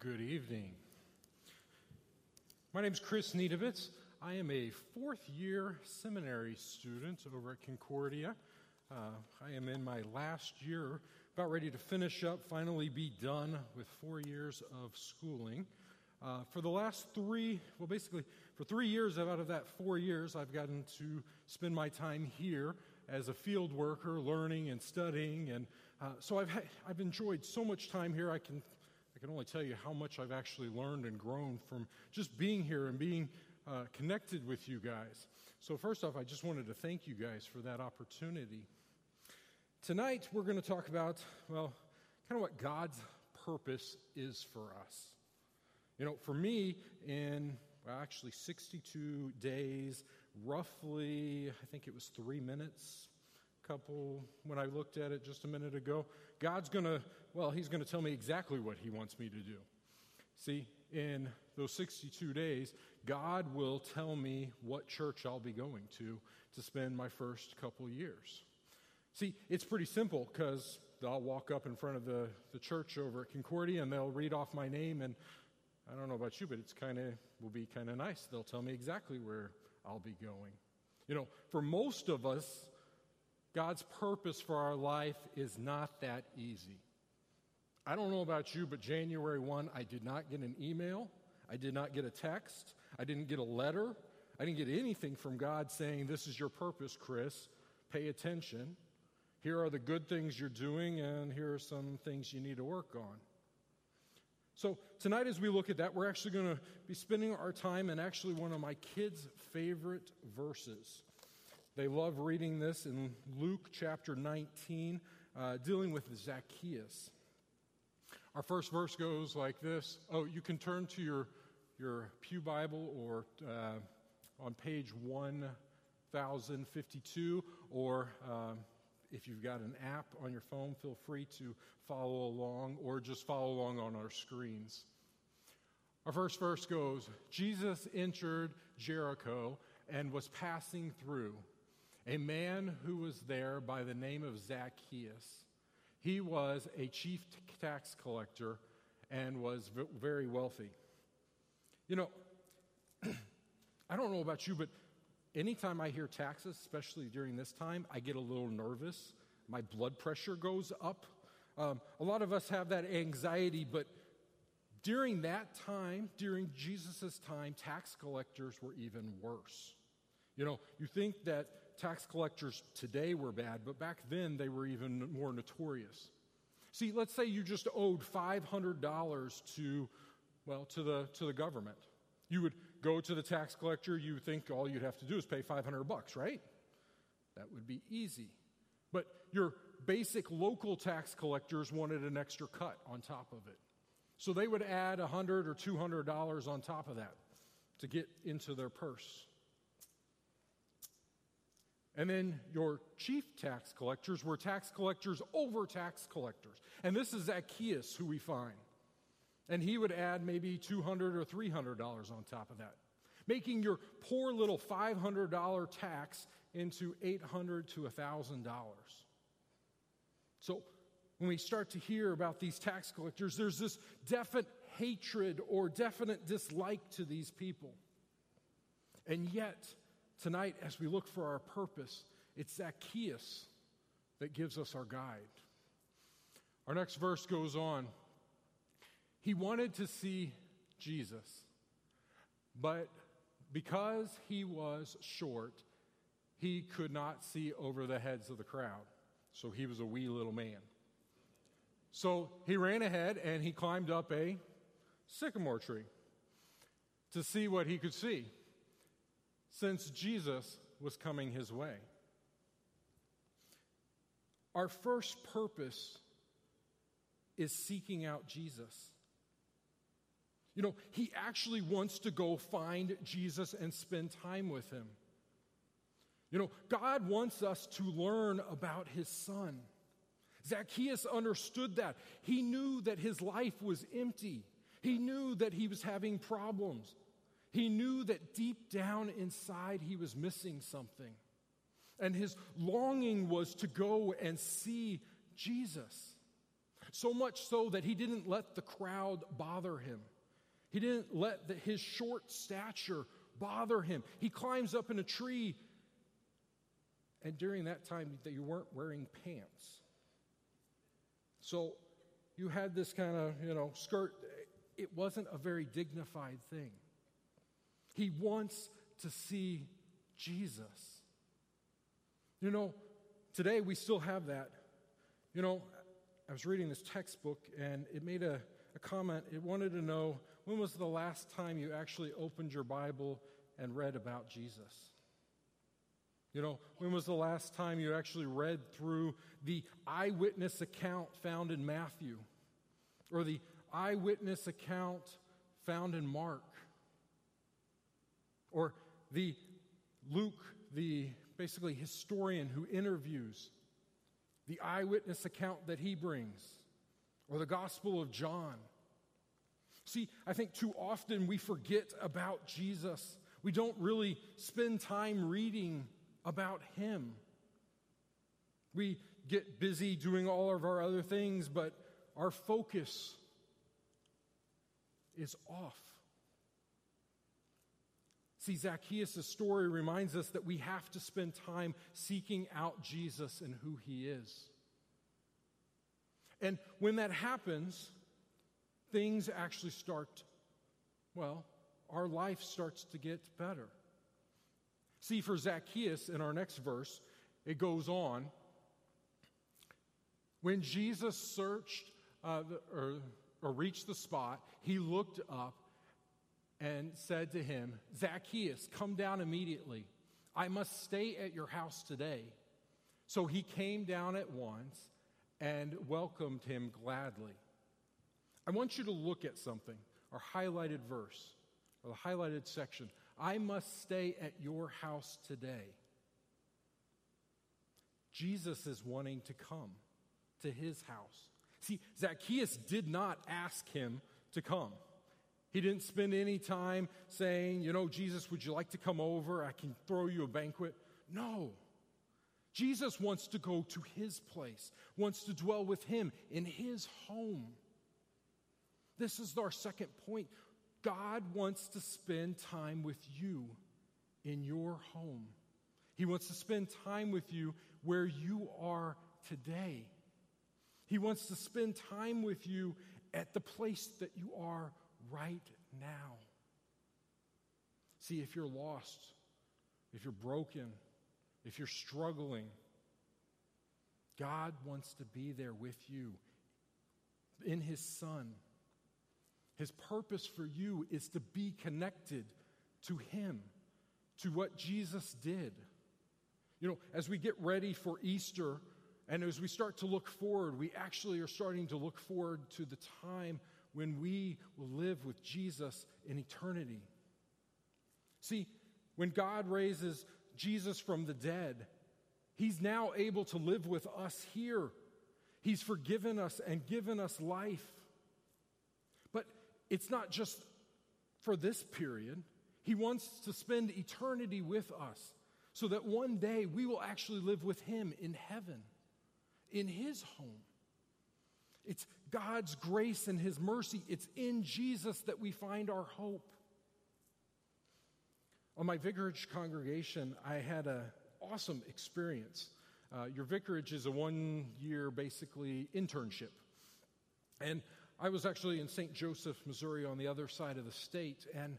Good evening. My name is Chris Niedovitz. I am a fourth year seminary student over at Concordia. Uh, I am in my last year, about ready to finish up, finally be done with four years of schooling. Uh, for the last three, well, basically, for three years out of that four years, I've gotten to spend my time here as a field worker, learning and studying. And uh, so I've, ha- I've enjoyed so much time here. I can I can only tell you how much I've actually learned and grown from just being here and being uh, connected with you guys. So, first off, I just wanted to thank you guys for that opportunity. Tonight, we're going to talk about, well, kind of what God's purpose is for us. You know, for me, in well, actually 62 days, roughly, I think it was three minutes, couple when I looked at it just a minute ago. God's going to, well, He's going to tell me exactly what He wants me to do. See, in those 62 days, God will tell me what church I'll be going to to spend my first couple years. See, it's pretty simple because I'll walk up in front of the, the church over at Concordia and they'll read off my name and I don't know about you, but it's kind of will be kind of nice. They'll tell me exactly where I'll be going. You know, for most of us, God's purpose for our life is not that easy. I don't know about you, but January 1, I did not get an email. I did not get a text. I didn't get a letter. I didn't get anything from God saying, This is your purpose, Chris. Pay attention. Here are the good things you're doing, and here are some things you need to work on. So, tonight, as we look at that, we're actually going to be spending our time in actually one of my kids' favorite verses. They love reading this in Luke chapter 19, uh, dealing with Zacchaeus. Our first verse goes like this. Oh, you can turn to your, your Pew Bible or uh, on page 1052, or uh, if you've got an app on your phone, feel free to follow along or just follow along on our screens. Our first verse goes Jesus entered Jericho and was passing through a man who was there by the name of Zacchaeus. He was a chief tax collector and was very wealthy. You know, I don't know about you, but anytime I hear taxes, especially during this time, I get a little nervous. My blood pressure goes up. Um, a lot of us have that anxiety, but during that time, during Jesus' time, tax collectors were even worse. You know, you think that tax collectors today were bad, but back then they were even more notorious. See, let's say you just owed $500 to, well, to the, to the government. You would go to the tax collector, you would think all you'd have to do is pay 500 bucks, right? That would be easy. But your basic local tax collectors wanted an extra cut on top of it. So they would add 100 or $200 on top of that to get into their purse. And then your chief tax collectors were tax collectors over tax collectors. And this is Zacchaeus, who we find. And he would add maybe 200 or $300 on top of that, making your poor little $500 tax into 800 to $1,000. So when we start to hear about these tax collectors, there's this definite hatred or definite dislike to these people. And yet, Tonight, as we look for our purpose, it's Zacchaeus that gives us our guide. Our next verse goes on. He wanted to see Jesus, but because he was short, he could not see over the heads of the crowd. So he was a wee little man. So he ran ahead and he climbed up a sycamore tree to see what he could see since Jesus was coming his way. Our first purpose is seeking out Jesus. You know, he actually wants to go find Jesus and spend time with him. You know, God wants us to learn about his son. Zacchaeus understood that. He knew that his life was empty, he knew that he was having problems. He knew that deep down inside he was missing something. And his longing was to go and see Jesus. So much so that he didn't let the crowd bother him. He didn't let the, his short stature bother him. He climbs up in a tree, and during that time, that you weren't wearing pants. So you had this kind of, you know, skirt. It wasn't a very dignified thing. He wants to see Jesus. You know, today we still have that. You know, I was reading this textbook and it made a, a comment. It wanted to know when was the last time you actually opened your Bible and read about Jesus? You know, when was the last time you actually read through the eyewitness account found in Matthew or the eyewitness account found in Mark or the Luke, the basically historian who interviews the eyewitness account that he brings or the Gospel of John. See, I think too often we forget about Jesus. We don't really spend time reading about him. We get busy doing all of our other things, but our focus is off. See, Zacchaeus' story reminds us that we have to spend time seeking out Jesus and who he is. And when that happens, things actually start, well, our life starts to get better. See, for Zacchaeus in our next verse, it goes on. When Jesus searched uh, or, or reached the spot, he looked up and said to him, Zacchaeus, come down immediately. I must stay at your house today. So he came down at once and welcomed him gladly. I want you to look at something, our highlighted verse, or the highlighted section. I must stay at your house today. Jesus is wanting to come to his house. See, Zacchaeus did not ask him to come. He didn't spend any time saying, you know, Jesus, would you like to come over? I can throw you a banquet. No. Jesus wants to go to his place, wants to dwell with him in his home. This is our second point. God wants to spend time with you in your home. He wants to spend time with you where you are today. He wants to spend time with you at the place that you are right now. See, if you're lost, if you're broken, if you're struggling, God wants to be there with you in His Son. His purpose for you is to be connected to Him, to what Jesus did. You know, as we get ready for Easter and as we start to look forward, we actually are starting to look forward to the time when we will live with Jesus in eternity. See, when God raises Jesus from the dead, He's now able to live with us here. He's forgiven us and given us life. But it's not just for this period, He wants to spend eternity with us so that one day we will actually live with Him in heaven, in His home. It's God's grace and His mercy. It's in Jesus that we find our hope. On my vicarage congregation, I had an awesome experience. Uh, your vicarage is a one year, basically, internship. And I was actually in St. Joseph, Missouri, on the other side of the state. And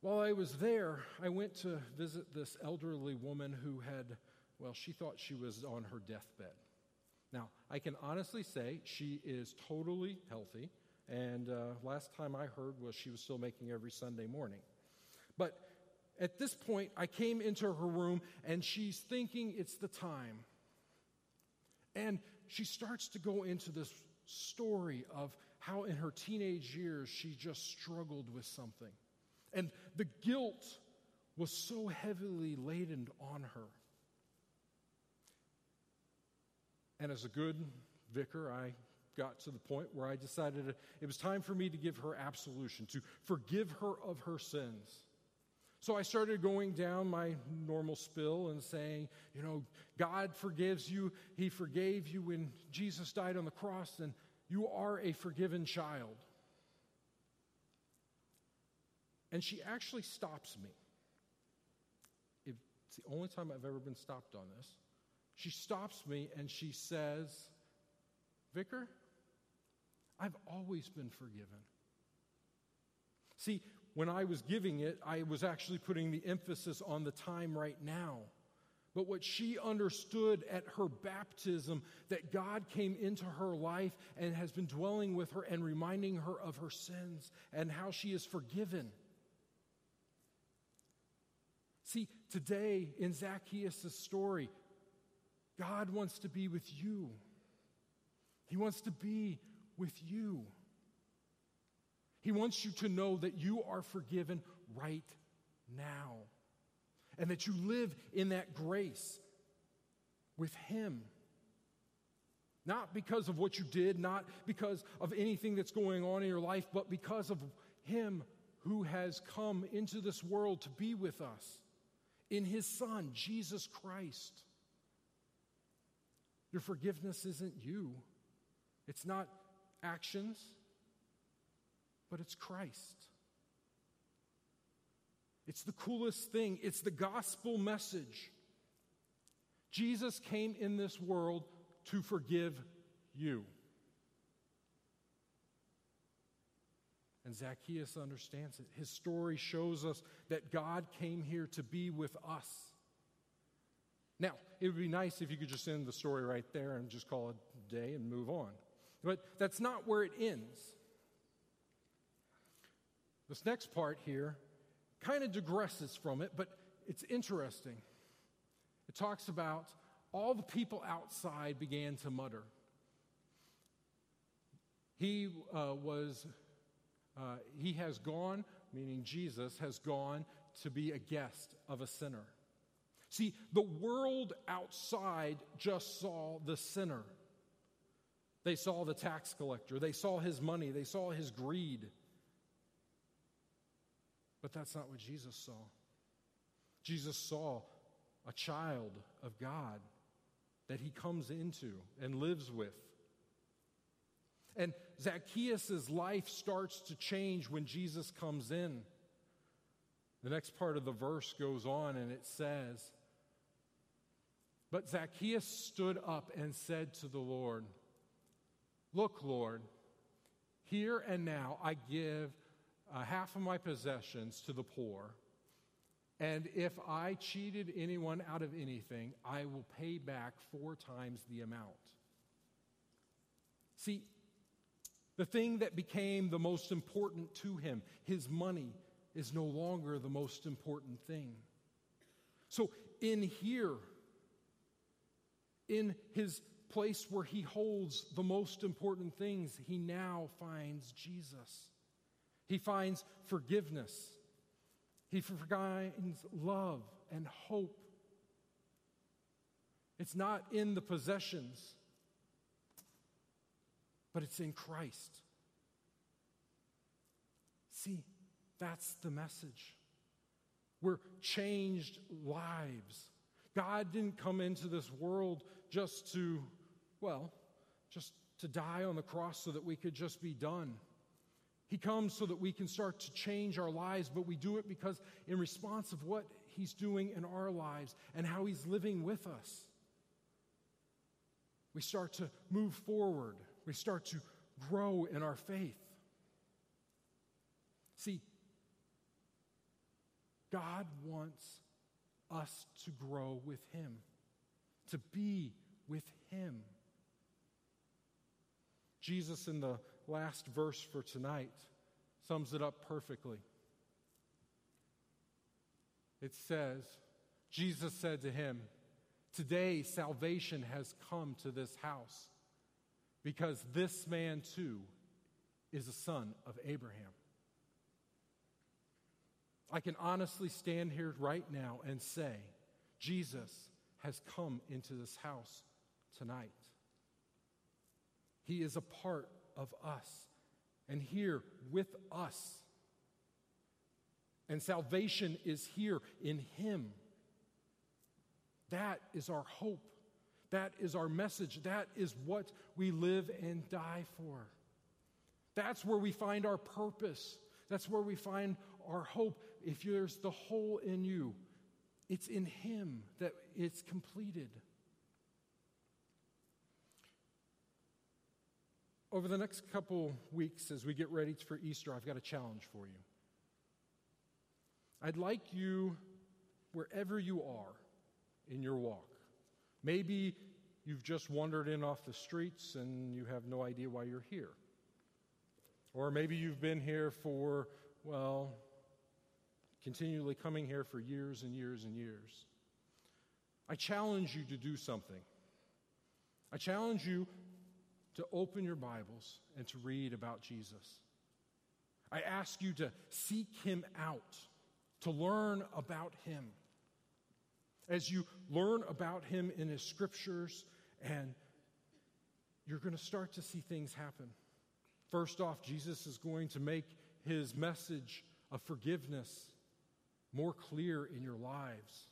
while I was there, I went to visit this elderly woman who had, well, she thought she was on her deathbed. Now, I can honestly say she is totally healthy, and uh, last time I heard was she was still making every Sunday morning. But at this point, I came into her room, and she's thinking it's the time. And she starts to go into this story of how in her teenage years she just struggled with something. And the guilt was so heavily laden on her. And as a good vicar, I got to the point where I decided it was time for me to give her absolution, to forgive her of her sins. So I started going down my normal spill and saying, you know, God forgives you. He forgave you when Jesus died on the cross. And You are a forgiven child. And she actually stops me. It's the only time I've ever been stopped on this. She stops me and she says, Vicar, I've always been forgiven. See, when I was giving it, I was actually putting the emphasis on the time right now. But what she understood at her baptism, that God came into her life and has been dwelling with her and reminding her of her sins and how she is forgiven. See, today in Zacchaeus' story, God wants to be with you. He wants to be with you. He wants you to know that you are forgiven right now and that you live in that grace with Him. Not because of what you did, not because of anything that's going on in your life, but because of Him who has come into this world to be with us in His Son, Jesus Christ. Your forgiveness isn't you, it's not actions, but it's Christ. It's the coolest thing. It's the gospel message. Jesus came in this world to forgive you. And Zacchaeus understands it. His story shows us that God came here to be with us. Now, it would be nice if you could just end the story right there and just call it a day and move on. But that's not where it ends. This next part here kind of digresses from it, but it's interesting. It talks about all the people outside began to mutter. He uh, was, uh, he has gone, meaning Jesus has gone to be a guest of a sinner. See, the world outside just saw the sinner. They saw the tax collector, they saw his money, they saw his greed. But that's not what Jesus saw. Jesus saw a child of God that he comes into and lives with. And Zacchaeus' life starts to change when Jesus comes in. The next part of the verse goes on and it says, But Zacchaeus stood up and said to the Lord, Look, Lord, here and now I give uh, half of my possessions to the poor. And if I cheated anyone out of anything, I will pay back four times the amount. See, the thing that became the most important to him, his money, is no longer the most important thing. So, in here, in his place where he holds the most important things, he now finds Jesus. He finds forgiveness. He finds love and hope. It's not in the possessions, but it's in Christ. See, that's the message. We're changed lives. God didn't come into this world just to, well, just to die on the cross so that we could just be done. He comes so that we can start to change our lives, but we do it because in response of what He's doing in our lives and how He's living with us. We start to move forward. We start to grow in our faith. See, God wants us to grow with Him, to be with Him. Jesus, in the last verse for tonight sums it up perfectly. It says, Jesus said to him, Today salvation has come to this house because this man too is a son of Abraham. I can honestly stand here right now and say, Jesus has come into this house tonight. He is a part of us and here with us. And salvation is here in Him. That is our hope. That is our message. That is what we live and die for. That's where we find our purpose. That's where we find our hope. If there's the hole in you, it's in Him that it's completed. Over the next couple weeks, as we get ready for Easter, I've got a challenge for you. I'd like you, wherever you are in your walk, maybe you've just wandered in off the streets and you have no idea why you're here. Or maybe you've been here for, well, continually coming here for years and years and years. I challenge you to do something. I challenge you to open your Bibles and to read about Jesus. I ask you to seek him out, to learn about him. As you learn about him in his scriptures, and you're going to start to see things happen. First off, Jesus is going to make his message of forgiveness more clear in your lives.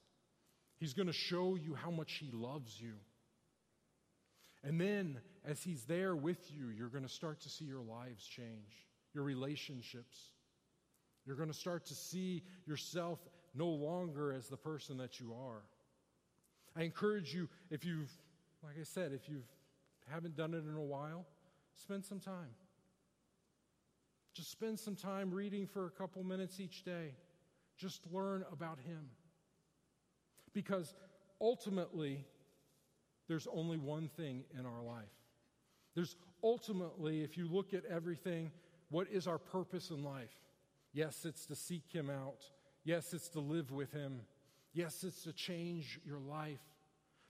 He's going to show you how much he loves you. And then, as He's there with you, you're going to start to see your lives change, your relationships. You're going to start to see yourself no longer as the person that you are. I encourage you, if you've, like I said, if you haven't done it in a while, spend some time. Just spend some time reading for a couple minutes each day. Just learn about Him. Because ultimately, there's only one thing in our life. There's ultimately, if you look at everything, what is our purpose in life? Yes, it's to seek Him out. Yes, it's to live with Him. Yes, it's to change your life.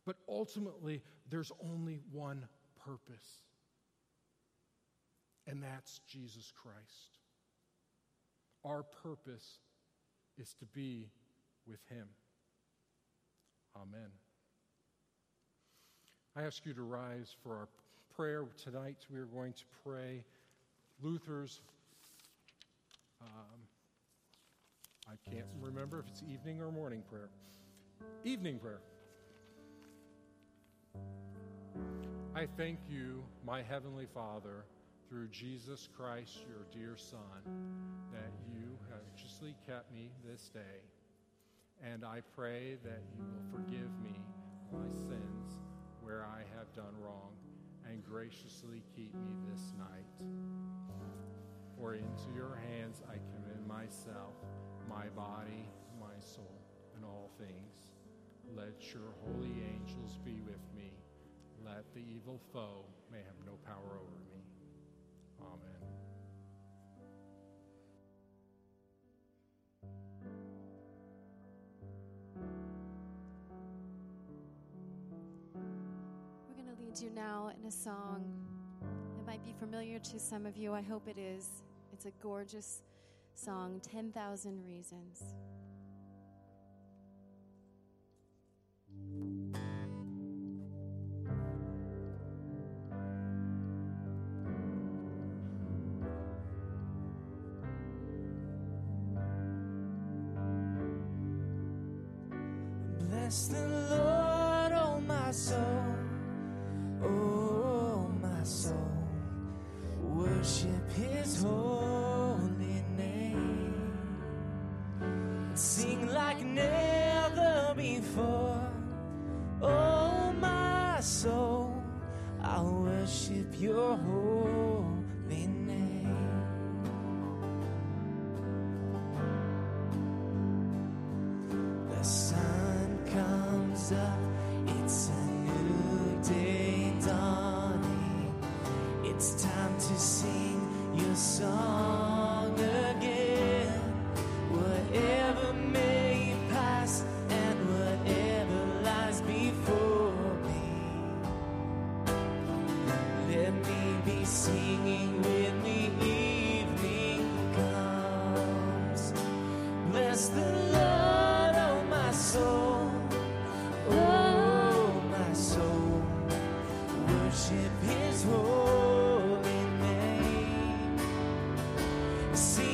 But ultimately, there's only one purpose, and that's Jesus Christ. Our purpose is to be with Him. Amen. I ask you to rise for our prayer tonight. We are going to pray Luther's. Um, I can't remember if it's evening or morning prayer. Evening prayer. I thank you, my Heavenly Father, through Jesus Christ, your dear Son, that you have graciously kept me this day. And I pray that you will forgive me my sins where I have done wrong, and graciously keep me this night. For into your hands I commend myself, my body, my soul, and all things. Let your holy angels be with me. Let the evil foe may have no power over me. You now in a song. It might be familiar to some of you. I hope it is. It's a gorgeous song 10,000 Reasons. Bless the Lord, oh my soul. Worship His holy name. Sing